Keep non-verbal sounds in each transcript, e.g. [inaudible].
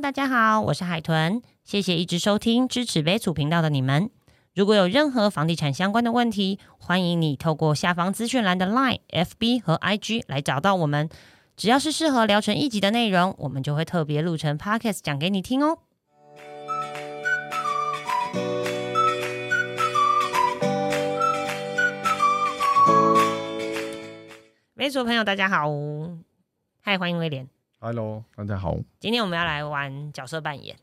大家好，我是海豚，谢谢一直收听支持北楚频道的你们。如果有任何房地产相关的问题，欢迎你透过下方资讯栏的 Line、FB 和 IG 来找到我们。只要是适合聊成一集的内容，我们就会特别录成 Podcast 讲给你听哦。微楚朋友，大家好，嗨，欢迎威廉。Hello，大家好。今天我们要来玩角色扮演，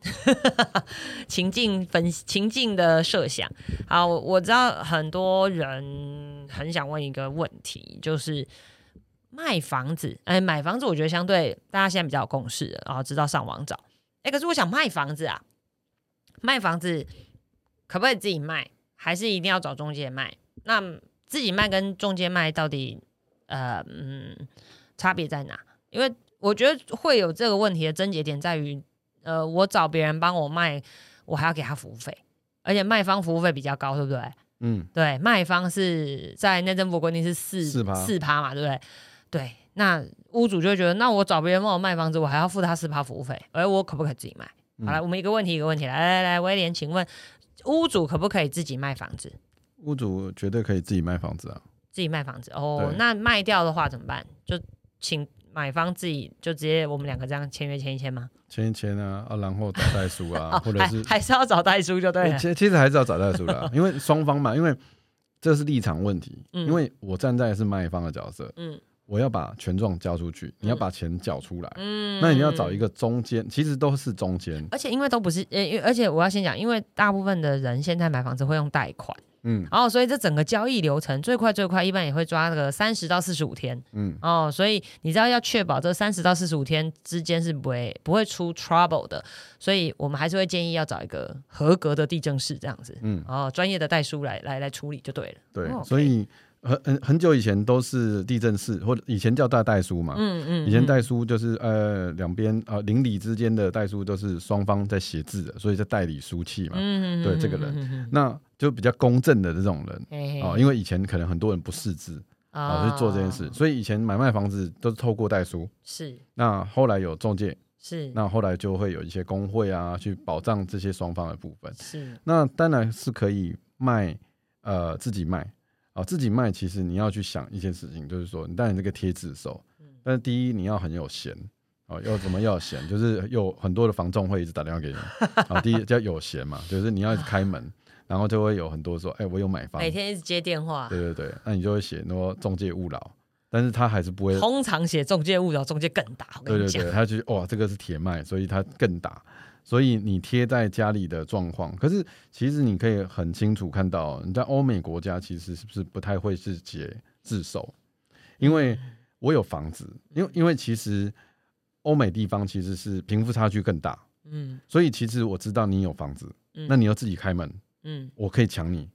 [laughs] 情境分情境的设想。好，我知道很多人很想问一个问题，就是卖房子，哎，买房子，我觉得相对大家现在比较有共识，然后知道上网找。哎，可是我想卖房子啊，卖房子可不可以自己卖，还是一定要找中介卖？那自己卖跟中介卖到底，呃，嗯，差别在哪？因为我觉得会有这个问题的症结点在于，呃，我找别人帮我卖，我还要给他服务费，而且卖方服务费比较高，对不对？嗯，对，卖方是在内政部规定是四4%四趴嘛，对不对？对，那屋主就会觉得，那我找别人帮我卖房子，我还要付他四趴服务费，而我可不可以自己卖？好了，我们一个问题一个问题，来来来，威廉，请问屋主可不可以自己卖房子？屋主绝对可以自己卖房子啊。自己卖房子哦，那卖掉的话怎么办？就请买方自己就直接我们两个这样签约签一签吗？签一签啊，啊，然后找代书啊，[laughs] 哦，或者是还是要找代书就对了。其其实还是要找代书的啊，[laughs] 因为双方嘛，因为这是立场问题。嗯因为我站在是卖方的角色，嗯我要把权状交出去，你要把钱缴出来，嗯那你要找一个中间，其实都是中间。而且因为都不是，呃，因为而且我要先讲，因为大部分的人现在买房子会用贷款，嗯。然后所以这整个交易流程最快最快一般也会抓那个三十到四十五天。嗯，哦，所以你知道要确保这三十到四十五天之间是不会不会出 trouble 的，所以我们还是会建议要找一个合格的地震室这样子，嗯。哦，专业的代书来来来处理就对了，对哦，所以很很很久以前都是地震室，或者以前叫大代书嘛。嗯嗯，以前嗯。代书就是呃两边呃邻里之间的代书都是双方在写字的，所以在代理书契嘛。嗯嗯对这个人人那就比较公正的这种人。哦，哦因为以前可能很多人不识字啊，去做这件事，所以以前买卖房子都是透过代书。是。那后来有中介，是。那后来就会有一些工会啊，去保障这些双方的部分。是。那当然是可以卖，呃，自己卖。啊、自己卖。其实你要去想一件事情，就是说，你当然这个贴自售，但是第一你要很有闲。哦，要怎么要闲？就是有很多的房仲会一直打电话给你。啊。第一 [laughs] 叫有闲嘛，就是你要一直开门，然后就会有很多说，哎、我有买房，每天一直接电话，对对对，那你就会写说中介勿扰，但是他还是不会，通常写中介勿扰，中介更大。对对对，他就哇这个是铁卖，所以他更打。所以你贴在家里的状况，可是其实你可以很清楚看到，你在欧美国家其实是不是不太会是结自首，因为我有房子，因为因为其实欧美地方其实是贫富差距更大，嗯。所以其实我知道你有房子，嗯。那你要自己开门，嗯。我可以抢你。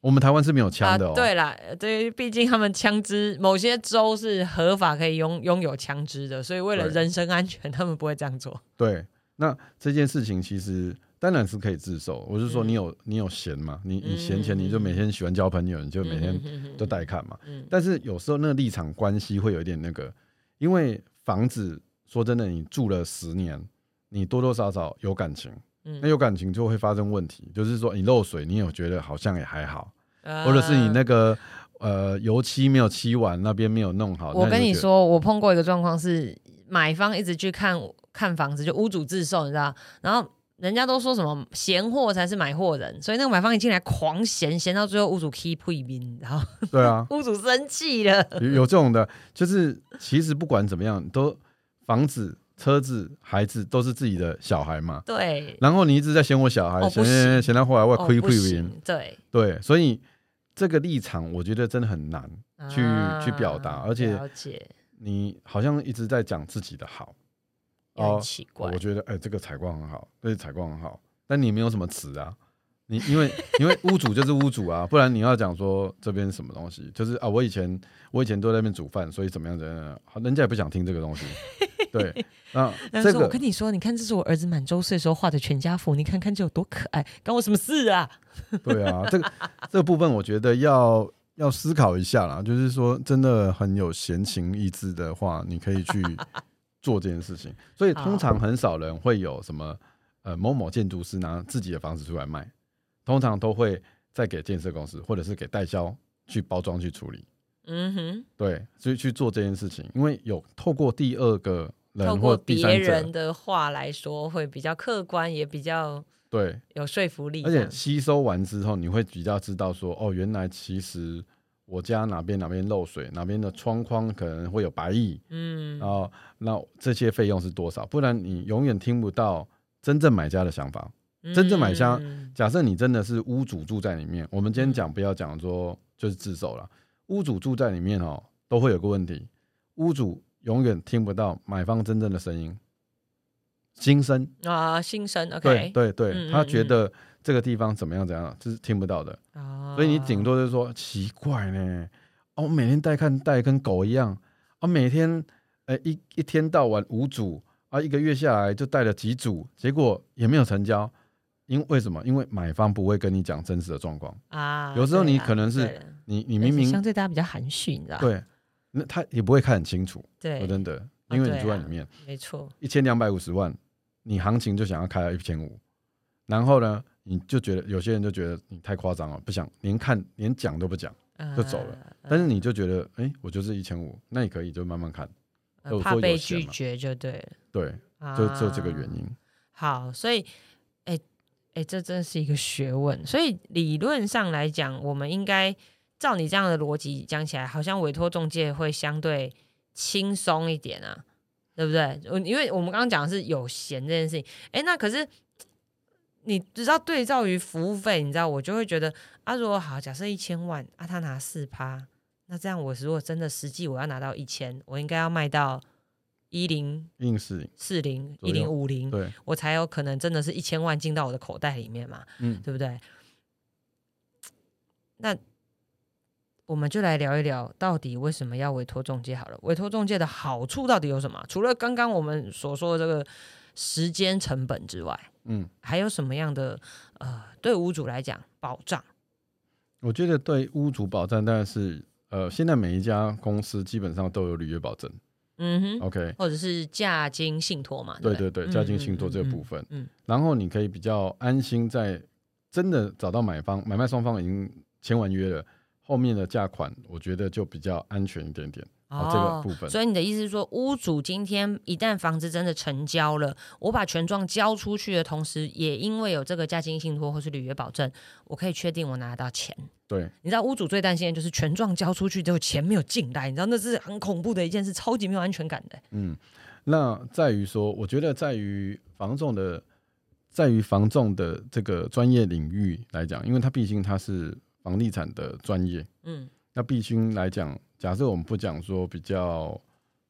我们台湾是没有枪的哦，啊，对啦，呃对，毕竟他们枪支某些州是合法可以拥拥有枪支的，所以为了人身安全，他们不会这样做。对，那这件事情其实当然是可以自首。我是说，嗯你有、你有闲嘛？你你闲钱，嗯你就每天喜欢交朋友，你就每天天都带看嘛。嗯但是有时候那个立场关系会有一点那个，因为房子说真的，你住了十年，你多多少少有感情，嗯那有感情就会发生问题，就是说你漏水，你有觉得好像也还好，呃或者是你那个呃油漆没有漆完，那边没有弄好。我跟你说，我碰过一个状况是，买方一直去看看房子，就屋主自售，你知道，然后人家都说什么闲货才是买货人，所以那个买方一进来狂闲，闲到最后屋主 keep 退兵，然后对啊，[laughs] 屋主生气了。有有这种的，就是其实不管怎么样，都房子、车子、孩子都是自己的小孩嘛。对，然后你一直在嫌我小孩，嫌哦嫌嫌到后来我亏亏赢，行，对，对，所以这个立场我觉得真的很难。去去表达啊而且，你好像一直在讲自己的好，哦奇怪我。觉得哎、这个采光很好，这个采光很好，但你没有什么词啊。你因为 [laughs] 因为屋主就是屋主啊，不然你要讲说这边什么东西，就是啊，我以前我以前都在那边煮饭，所以怎么样怎么样，好人家也不想听这个东西。对，那但是我跟你说，你看这是我儿子满周岁时候画的全家福，你看看这有多可爱，关我什么事啊？[laughs] 对啊，这个这个部分我觉得要要思考一下啦。就是说，真的很有闲情逸致的话，你可以去 [laughs] 做这件事情，所以通常很少人会有什么呃某某建筑师拿自己的房子出来卖，通常都会再给建设公司或者是给代销去包装去处理。嗯哼，对，所以去做这件事情，因为有透过第二个透过别人者，的话来说，会比较客观，也比较对，有说服力而。且吸收完之后，你会比较知道说，哦，原来其实我家哪边哪边漏水，哪边的窗框可能会有白蚁，嗯然后那这些费用是多少？不然你永远听不到真正买家的想法。真正买家嗯假设你真的是屋主住在里面，我们今天讲不要讲说就是自首了，屋主住在里面哦，都会有个问题，屋主永远听不到买方真正的声音，心声。啊，心声，OK，对对，嗯嗯他觉得这个地方怎么样怎样，这是听不到的，啊所以你顶多就是说奇怪呢，哦，我每天带看带跟狗一样，啊，每天呃一一天到晚五组啊，一个月下来就带了几组，结果也没有成交，因为什么？因为买方不会跟你讲真实的状况，啊，有时候你可能是你你明明相对大家比较含蓄，你知道？对，那他也不会看很清楚，对说真的，啊因为你住在里面，没错，一千两百五十万，你行情就想要开到一千五，然后呢，你就觉得有些人就觉得你太夸张了，不想连看连讲都不讲，就走了呃。但是你就觉得，哎、我就是一千五，那你可以就慢慢看，怕被拒绝就对了，对，就就这个原啊因。好，所以，哎、哎、这真是一个学问。所以理论上来讲，我们应该照你这样的逻辑讲起来，好像委托中介会相对轻松一点啊，对不对？我因为我们刚刚讲的是有闲这件事情，哎、那可是你知道对照于服务费，你知道我就会觉得啊，如果好，假设一千万啊，他拿四趴，那这样我如果真的实际我要拿到一千，我应该要卖到一零硬是四零一零五零，对，我才有可能真的是一千万进到我的口袋里面嘛，嗯，对不对？那我们就来聊一聊，到底为什么要委托中介好了？委托中介的好处到底有什么？除了刚刚我们所说的这个时间成本之外，嗯，还有什么样的呃，对屋主来讲保障？我觉得对屋主保障，当然是呃，现在每一家公司基本上都有履约保证嗯哼，，OK，或者是价金信托嘛？不对对对，价金信托这个部分，嗯嗯然后你可以比较安心，在真的找到买方，买卖双方已经签完约了，后面的价款，我觉得就比较安全一点点哦，这个部分。所以你的意思是说，屋主今天一旦房子真的成交了，我把权状交出去的同时，也因为有这个价金信托或是履约保证，我可以确定我拿得到钱。对，你知道屋主最担心的就是权状交出去之后钱没有进来，你知道那是很恐怖的一件事，超级没有安全感的。嗯，那在于说，我觉得在于房仲的，在于房仲的这个专业领域来讲，因为他毕竟他是房地产的专业，嗯。那必须来讲，假设我们不讲说比较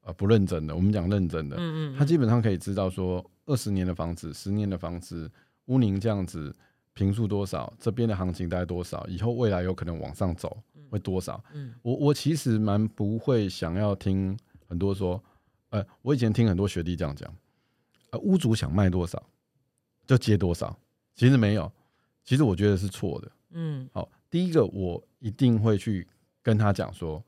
呃不认真的，我们讲认真的，嗯嗯，他基本上可以知道说，二十年的房子、十年的房子，乌宁这样子，平数多少，这边的行情大概多少，以后未来有可能往上走会多少。嗯。我我其实蛮不会想要听很多说，呃，我以前听很多学弟这样讲，呃，屋主想卖多少就接多少，其实没有，其实我觉得是错的。嗯。好，第一个我一定会去跟他讲说，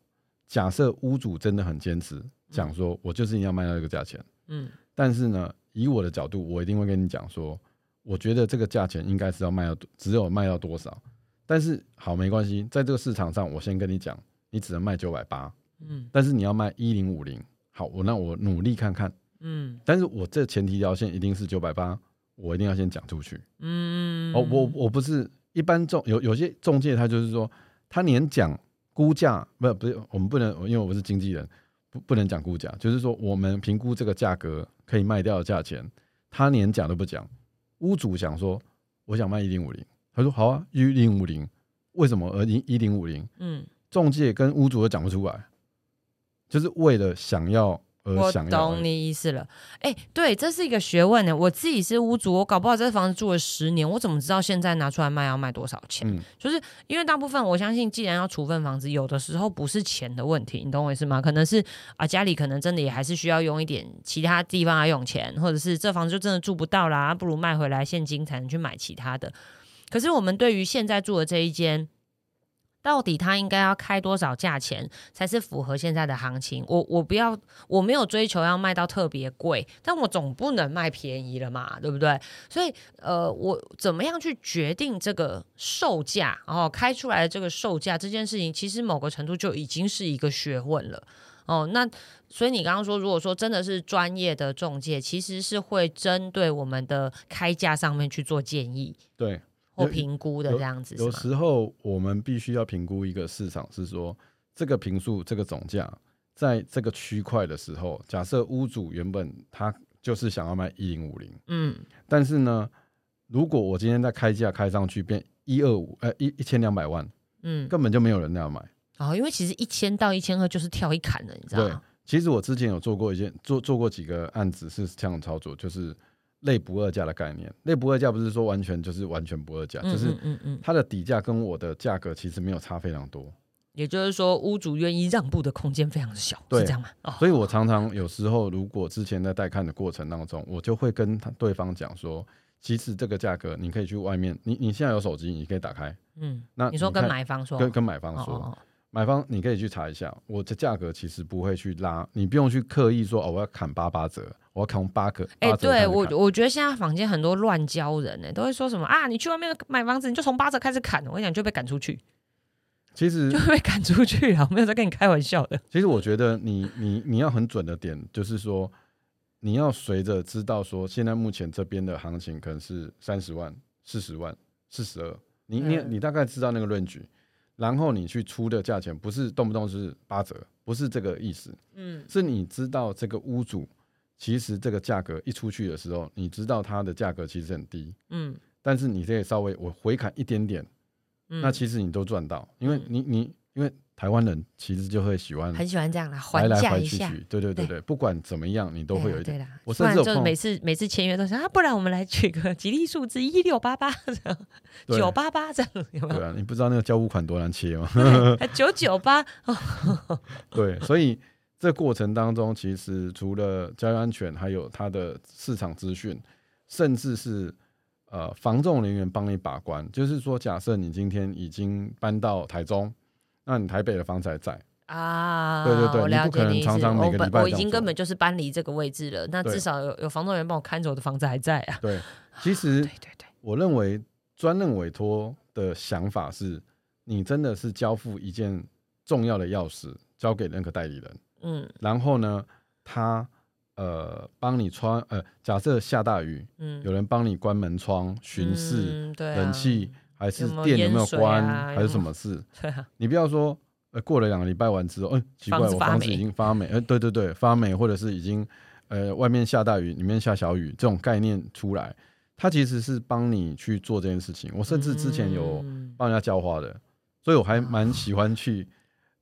假设屋主真的很坚持，讲说我就是一定要卖到这个价钱，嗯。但是呢，以我的角度，我一定会跟你讲说，我觉得这个价钱应该是要卖到只有卖到多少，但是好没关系，在这个市场上，我先跟你讲，你只能卖九百八，嗯。但是你要卖一零五零，好，我那我努力看看，嗯。但是我这前提条件一定是九百八，我一定要先讲出去。嗯，哦，我我不是一般中有有些中介，他就是说他连讲估价，不不是我们不能，因为我是经纪人，不不能讲估价，就是说我们评估这个价格可以卖掉的价钱，他连讲都不讲。屋主想说我想卖一零五零，他说好啊，一零五零，为什么而一一零五零？嗯，中介跟屋主都讲不出来，就是为了想要而我。懂你意思了。哎、对，这是一个学问呢。我自己是屋主，我搞不好这房子住了十年，我怎么知道现在拿出来卖要卖多少钱？嗯，就是因为大部分我相信，既然要处分房子，有的时候不是钱的问题，你懂我意思吗？可能是啊，家里可能真的也还是需要用一点其他地方来用钱，或者是这房子就真的住不到啦，不如卖回来现金才能去买其他的。可是我们对于现在住的这一间，到底他应该要开多少价钱才是符合现在的行情？我我不要，我没有追求要卖到特别贵，但我总不能卖便宜了嘛，对不对？所以呃，我怎么样去决定这个售价？哦，开出来的这个售价这件事情，其实某个程度就已经是一个学问了。哦，那所以你刚刚说，如果说真的是专业的中介，其实是会针对我们的开价上面去做建议，对，或评估的这样子。有时候我们必须要评估一个市场，是说这个平数、这个总价，在这个区块的时候，假设屋主原本他就是想要卖一零五零，嗯，但是呢，如果我今天在开价开上去变一二五，呃，一一千两百万，嗯，根本就没有人要买。哦，因为其实一千到一千二就是跳一坎的，你知道吗？其实我之前有做过一件做做过几个案子是这样操作，就是类不二价的概念。类不二价不是说完全就是完全不二价，就是嗯嗯，它的底价跟我的价格其实没有差非常多。也就是说，屋主愿意让步的空间非常小，是这样吗？所以我常常有时候，如果之前在带看的过程当中，我就会跟他对方讲说，其实这个价格你可以去外面，你你现在有手机，你可以打开，嗯，那你说跟买方说，跟跟买方说。买方，你可以去查一下，我的价格其实不会去拉，你不用去刻意说哦，我要砍八八折，我要砍八个。哎，对我，我觉得现在房间很多乱教人呢，都会说什么啊，你去外面买房子，你就从八折开始砍，我跟你讲就被赶出去。其实就会被赶出去啊，没有在跟你开玩笑的。其实我觉得你你你要很准的点，就是说你要随着知道说现在目前这边的行情可能是三十万、四十万、四十二，你你你大概知道那个论据。然后你去出的价钱不是动不动是八折，不是这个意思，嗯，是你知道这个屋主其实这个价格一出去的时候，你知道它的价格其实很低，嗯，但是你可以稍微我回砍一点点，那其实你都赚到，因为你你因为。台湾人其实就会喜欢，很喜欢这样来来还去去，对对对对，不管怎么样，你都会有一点。我甚至就每次每次签约都是啊，不然我们来取个吉利数字一六八八这样，九八八这样，有没有？对啊，你不知道那个交付款多难切吗？[laughs] 九九八。[laughs] 对，所以这过程当中，其实除了交易安全，还有它的市场资讯，甚至是呃防重人员帮你把关。就是说，假设你今天已经搬到台中。那你台北的房子还在啊？对对对，你不可能常常每个礼拜。我已经根本就是搬离这个位置了。那至少有有房东员帮我看着我的房子还在啊。对，其实 [laughs] 对对对，我认为专任委托的想法是，你真的是交付一件重要的钥匙交给那个代理人，嗯，然后呢，他呃帮你穿呃，假设下大雨，嗯，有人帮你关门窗、巡视、冷气。还是店有没有关，还是什么事？[laughs] 对啊，你不要说，呃，过了两个礼拜完之后，哎，奇怪，我房子已经发霉，哎，对对对，发霉，或者是已经，呃，外面下大雨，里面下小雨，这种概念出来，它其实是帮你去做这件事情。我甚至之前有帮人家浇花的，所以我还蛮喜欢去，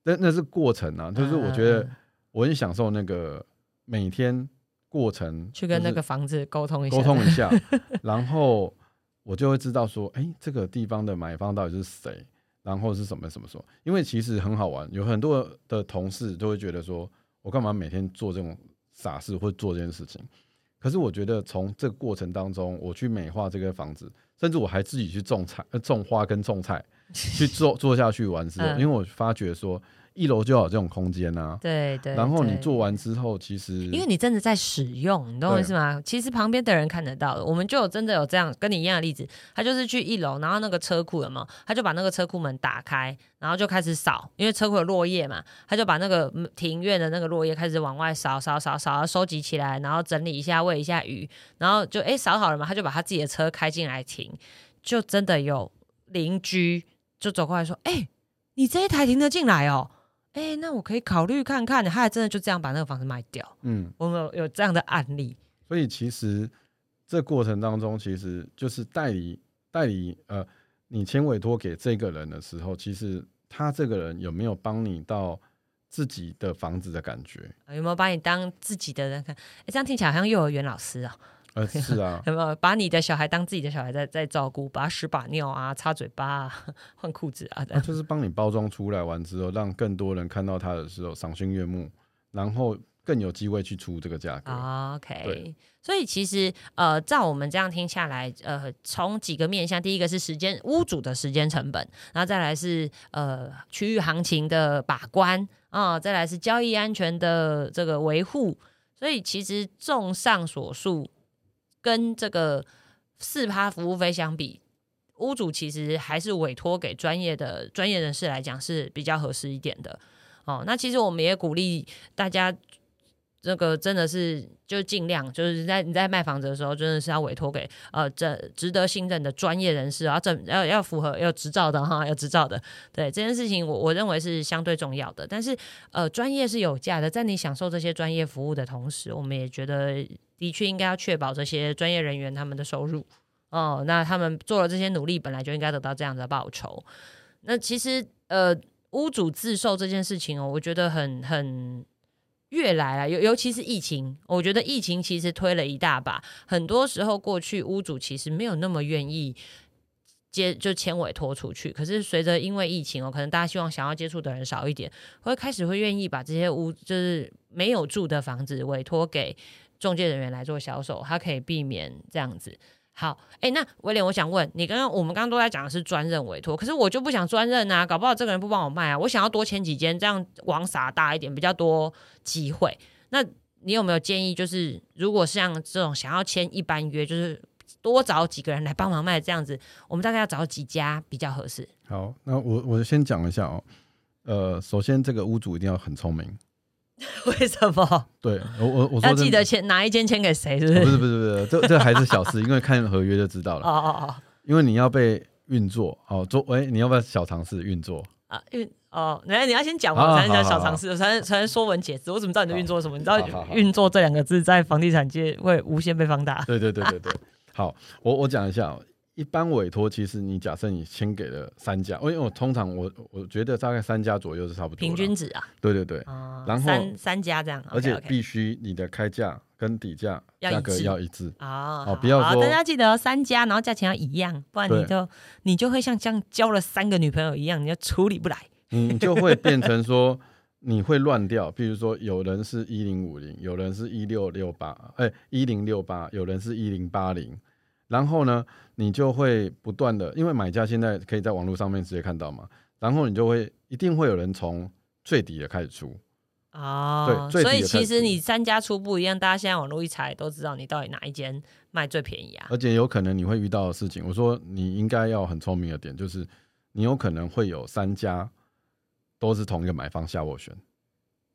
那那是过程啊，就是我觉得我很享受那个每天过程，去跟那个房子沟通一下，沟通一下，[laughs] 然后。我就会知道说，哎，这个地方的买方到底是谁，然后是什么什么说？因为其实很好玩，有很多的同事都会觉得说，我干嘛每天做这种傻事或做这件事情？可是我觉得从这个过程当中，我去美化这个房子，甚至我还自己去种菜、种花跟种菜，去做做下去完之后，因为我发觉说。一楼就有这种空间呐，对对。然后你做完之后，其实因为你真的在使用，你懂我意思吗？其实旁边的人看得到的。我们就有真的有这样跟你一样的例子，他就是去一楼，然后那个车库了嘛？他就把那个车库门打开，然后就开始扫，因为车库有落叶嘛，他就把那个庭院的那个落叶开始往外扫扫扫扫，收集起来，然后整理一下，喂一下鱼，然后就哎扫好了嘛，他就把他自己的车开进来停，就真的有邻居就走过来说：“哎，你这一台停得进来哦。”哎，那我可以考虑看看，他还真的就这样把那个房子卖掉。嗯，我们有有这样的案例。所以其实这过程当中，其实就是代理代理呃，你签委托给这个人的时候，其实他这个人有没有帮你到自己的房子的感觉？有没有把你当自己的人看？哎，这样听起来好像幼儿园老师啊。呃，是啊，[laughs] 有没有把你的小孩当自己的小孩在在照顾，把屎把尿啊，擦嘴巴啊，换裤子啊，就是帮你包装出来完之后，让更多人看到他的时候赏心悦目，然后更有机会去出这个价格。啊 OK，对所以其实呃，照我们这样听下来，呃，从几个面向，第一个是时间屋主的时间成本，然后再来是呃区域行情的把关啊、再来是交易安全的这个维护。所以其实综上所述，跟这个四趴服务费相比，屋主其实还是委托给专业的专业人士来讲是比较合适一点的。哦，那其实我们也鼓励大家这个真的是就尽量就是在你在卖房子的时候，真的是要委托给呃这值得信任的专业人士，然后证要要符合要执照的哈，要执照的。对这件事情我，我认为是相对重要的。但是呃，专业是有价的，在你享受这些专业服务的同时，我们也觉得的确应该要确保这些专业人员他们的收入哦。那他们做了这些努力，本来就应该得到这样的报酬。那其实呃，屋主自售这件事情哦，我觉得很很越来啊，尤尤其是疫情，我觉得疫情其实推了一大把。很多时候过去屋主其实没有那么愿意接就签委托出去，可是随着因为疫情哦，可能大家希望想要接触的人少一点，会开始会愿意把这些屋就是没有住的房子委托给中介人员来做销售，他可以避免这样子。好，哎，那威廉，我想问你，刚刚我们刚刚都在讲的是专任委托，可是我就不想专任啊，搞不好这个人不帮我卖啊，我想要多签几间，这样网撒大一点，比较多机会。那你有没有建议，就是如果像这种想要签一般约，就是多找几个人来帮忙卖这样子，我们大概要找几家比较合适？好，那我我先讲一下哦。呃，首先这个屋主一定要很聪明。[laughs] 为什么？对我我我说要记得签哪一间签给谁，是不是？哦不是不是不是，这这还是小事，因为看合约就知道哦了。[laughs] 哦哦哦因为你要被运作，哦，做哎，你要不要小尝试运作？啊，运哦，来你要先讲好我才能讲小尝试，才能才能说文解字。我怎么知道你的运作是什么？你知道运作这两个字在房地产界会无限被放大。对对对对对。[laughs] 好，我我讲一下哦，一般委托其实你假设你先给了三家，因为我通常我我觉得大概三家左右是差不多。平均。值啊，对对对，哦然后三三家这样，而且必须你的开价跟底价价格要一致。哦，不要说好大家记得哦三家，然后价钱要一样，不然你就你就会像这样交了三个女朋友一样，你就处理不来。你就会变成说你会乱掉，比如说有人是一零五零，有人是一六六八，哎，一零六八，有人是一零八零，然后呢，你就会不断的，因为买家现在可以在网络上面直接看到嘛，然后你就会一定会有人从最底的开始出，哦，对所以其实你三家出不一样，大家现在网络一查都知道你到底哪一间卖最便宜啊。而且有可能你会遇到的事情，我说你应该要很聪明的点，就是你有可能会有三家都是同一个买方下斡旋，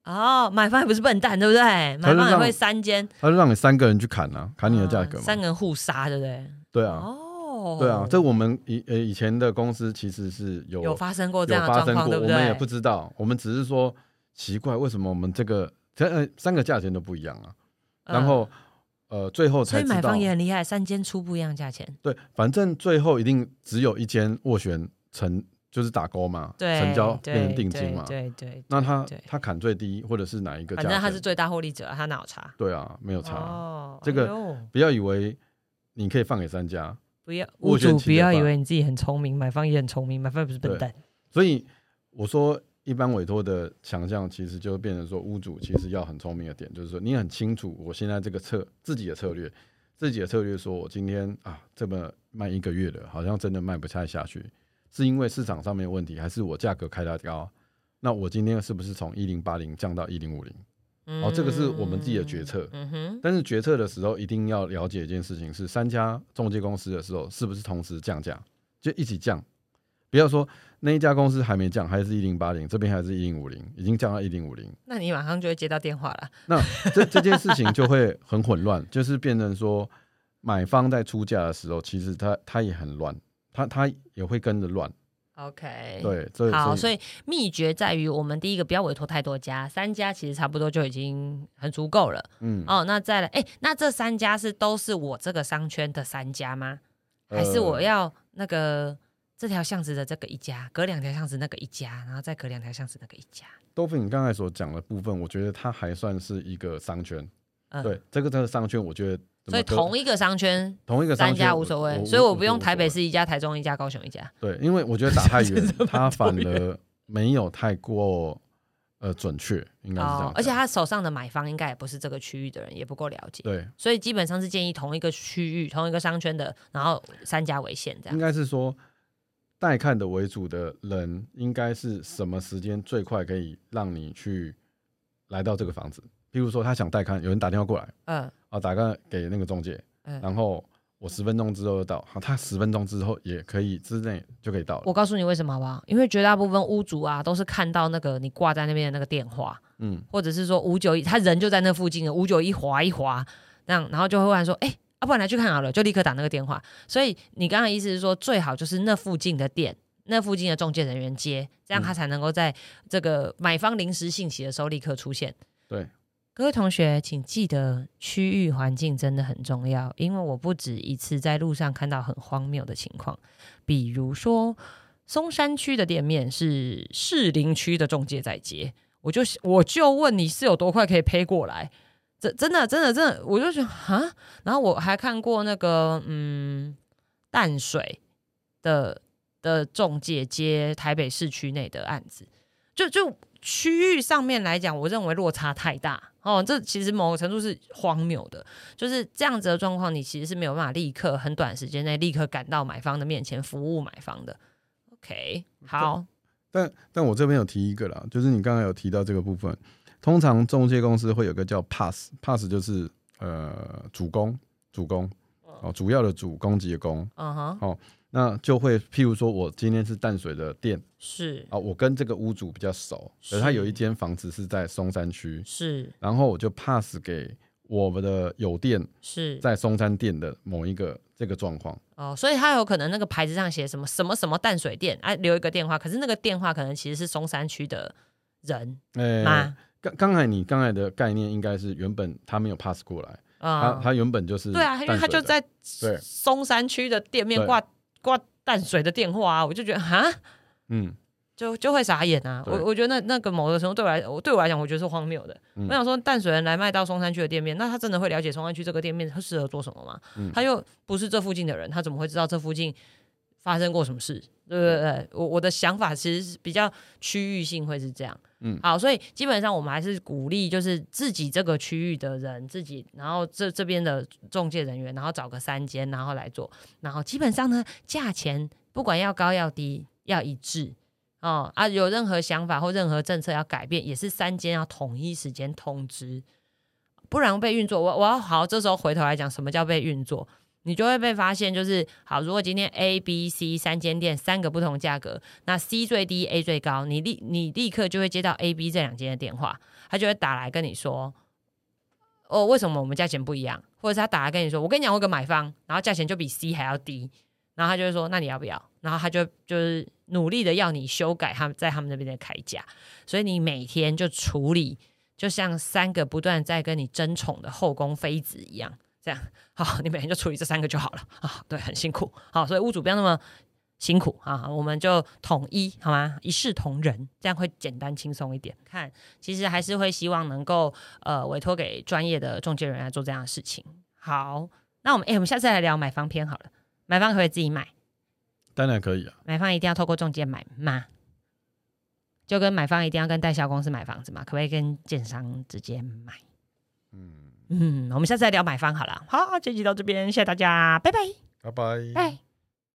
哦，买方也不是笨蛋，对不对？买方也会三间，他就让你三个人去砍啊，砍你的价格三个人互杀，对不对？对啊。哦，对啊，这我们以呃以前的公司其实是有有发生过这有样的状况，对不对我们也不？知道，我们只是说奇怪，为什么我们这个这呃三个价钱都不一样啊？然后呃最后才所以买方也很厉害，三间出不一样价钱，对，反正最后一定只有一间斡旋成就是打勾嘛，对，成交变成定金嘛。对对对，那他他砍最低或者是哪一个？反正他是最大获利者，他哪有差？对啊，没有差。哦，这个哎不要以为你可以放给三家，不要斡屋主不要以为你自己很聪明，买方也很聪明，买方也不是笨蛋。所以我说，一般委托的强项其实就变成说，屋主其实要很聪明的点，就是说你很清楚我现在这个策自己的策略，自己的策略说我今天啊这么卖一个月了，好像真的卖不太下去，是因为市场上面有问题，还是我价格开得高？那我今天是不是从一零八零降到一零五零？哦这个是我们自己的决策嗯哼，但是决策的时候一定要了解一件事情：是三家中介公司的时候，是不是同时降价，就一起降？不要说那一家公司还没降，还是一零八零，这边还是一零五零，已经降到一零五零，那你马上就会接到电话了。那这这件事情就会很混乱，就是变成说买方在出价的时候，其实他他也很乱，他他也会跟着乱。OK，。对，好，所以以秘诀在于我们第一个不要委托太多家，三家其实差不多就已经很足够了。嗯，哦，那再来，哎，那这三家是都是我这个商圈的三家吗？还是我呃要那个这条巷子的这个一家，隔两条巷子那个一家，然后再隔两条巷子那个一家？豆腐你刚才所讲的部分，我觉得它还算是一个商圈。嗯，对，这个这个商圈，我觉得怎所以同一个商圈 [laughs] 同一个商三圈我家无所谓，所以我不用台北市一家、台中一家、高雄一家。对，因为我觉得打太远，[laughs] 他反而没有太过呃准确，应该是这样、哦，而且他手上的买方应该也不是这个区域的人，也不够了解，对，所以基本上是建议同一个区域、同一个商圈的，然后三家为限这样应。该是说带看的为主的人，应该是什么时间最快可以让你去来到这个房子？譬如说他想带看，有人打电话过来嗯啊，打个给那个中介，嗯，然后我十分钟之后就到，好，他十分钟之后也可以之内就可以到了。我告诉你为什么好不好？因为绝大部分屋主啊，都是看到那个你挂在那边的那个电话，嗯，或者是说五九一，他人就在那附近的五九一划一划，那样，然后就会忽然说，哎、要、不然来去看好了，就立刻打那个电话。所以你刚刚的意思是说，最好就是那附近的店。那附近的中介人员接，这样他才能够在这个买方临时信息的时候立刻出现。对，各位同学，请记得区域环境真的很重要，因为我不止一次在路上看到很荒谬的情况，比如说松山区的店面是士林区的中介在接，我就我就问你是有多快可以飞过来？这真的真的真的，我就觉得啊，然后我还看过那个嗯淡水的的中介接台北市区内的案子，就就区域上面来讲，我认为落差太大。哦，这其实某个程度是荒谬的，就是这样子的状况，你其实是没有办法立刻很短时间内立刻赶到买方的面前服务买方的。OK，好，但但我这边有提一个啦，就是你刚刚有提到这个部分，通常中介公司会有个叫 pass，pass 就是呃主攻主攻哦，主要的主攻击的攻，嗯哼，那就会譬如说我今天是淡水的店是啊，我跟这个屋主比较熟，可是他有一间房子是在松山区，是然后我就 pass 给我们的有店是在松山店的某一个这个状况，哦，所以他有可能那个牌子上写什么什么什么淡水店，啊，留一个电话，可是那个电话可能其实是松山区的人呃，吗？刚刚才你刚才的概念应该是原本他没有 pass 过来，他啊、他原本就是对啊，因为他就在对松山区的店面对挂挂淡水的电话啊，我就觉得哈，嗯就就会傻眼啊。我我觉得那那个某个程度对我来，我对我来讲，我觉得是荒谬的。嗯我想说，淡水人来卖到松山区的店面，那他真的会了解松山区这个店面他适合做什么吗？嗯他又不是这附近的人，他怎么会知道这附近发生过什么事？对对对，我我的想法其实是比较区域性，会是这样。嗯好，所以基本上我们还是鼓励，就是自己这个区域的人自己，然后这这边的中介人员，然后找个三间，然后来做，然后基本上呢，价钱不管要高要低，要一致。哦啊，有任何想法或任何政策要改变，也是三间要统一时间通知，不然被运作。我我要好，这时候回头来讲，什么叫被运作？你就会被发现，就是好。如果今天 A、B、C 三间店三个不同价格，那 C 最低，A 最高，你立你立刻就会接到 A、B 这两间的电话，他就会打来跟你说，哦，为什么我们价钱不一样？或者是他打来跟你说，我跟你讲，我有个买方，然后价钱就比 C 还要低，然后他就会说，那你要不要？然后他就就是努力的要你修改他们在他们那边的开价，所以你每天就处理，就像三个不断在跟你争宠的后宫妃子一样，这样好，你每天就处理这三个就好了啊，对，很辛苦，好，所以屋主不要那么辛苦啊，我们就统一好吗？一视同仁，这样会简单轻松一点。看，其实还是会希望能够呃委托给专业的中介人来做这样的事情。好，那我们哎、我们下次来聊买方篇好了，买方可不可以自己买？当然可以啊，买方一定要透过中介买吗？就跟买方一定要跟代销公司买房子嘛，可不可以跟建商直接买？嗯，嗯，我们下次再聊买方好了。好，这集到这边，谢谢大家，拜拜，拜拜。拜。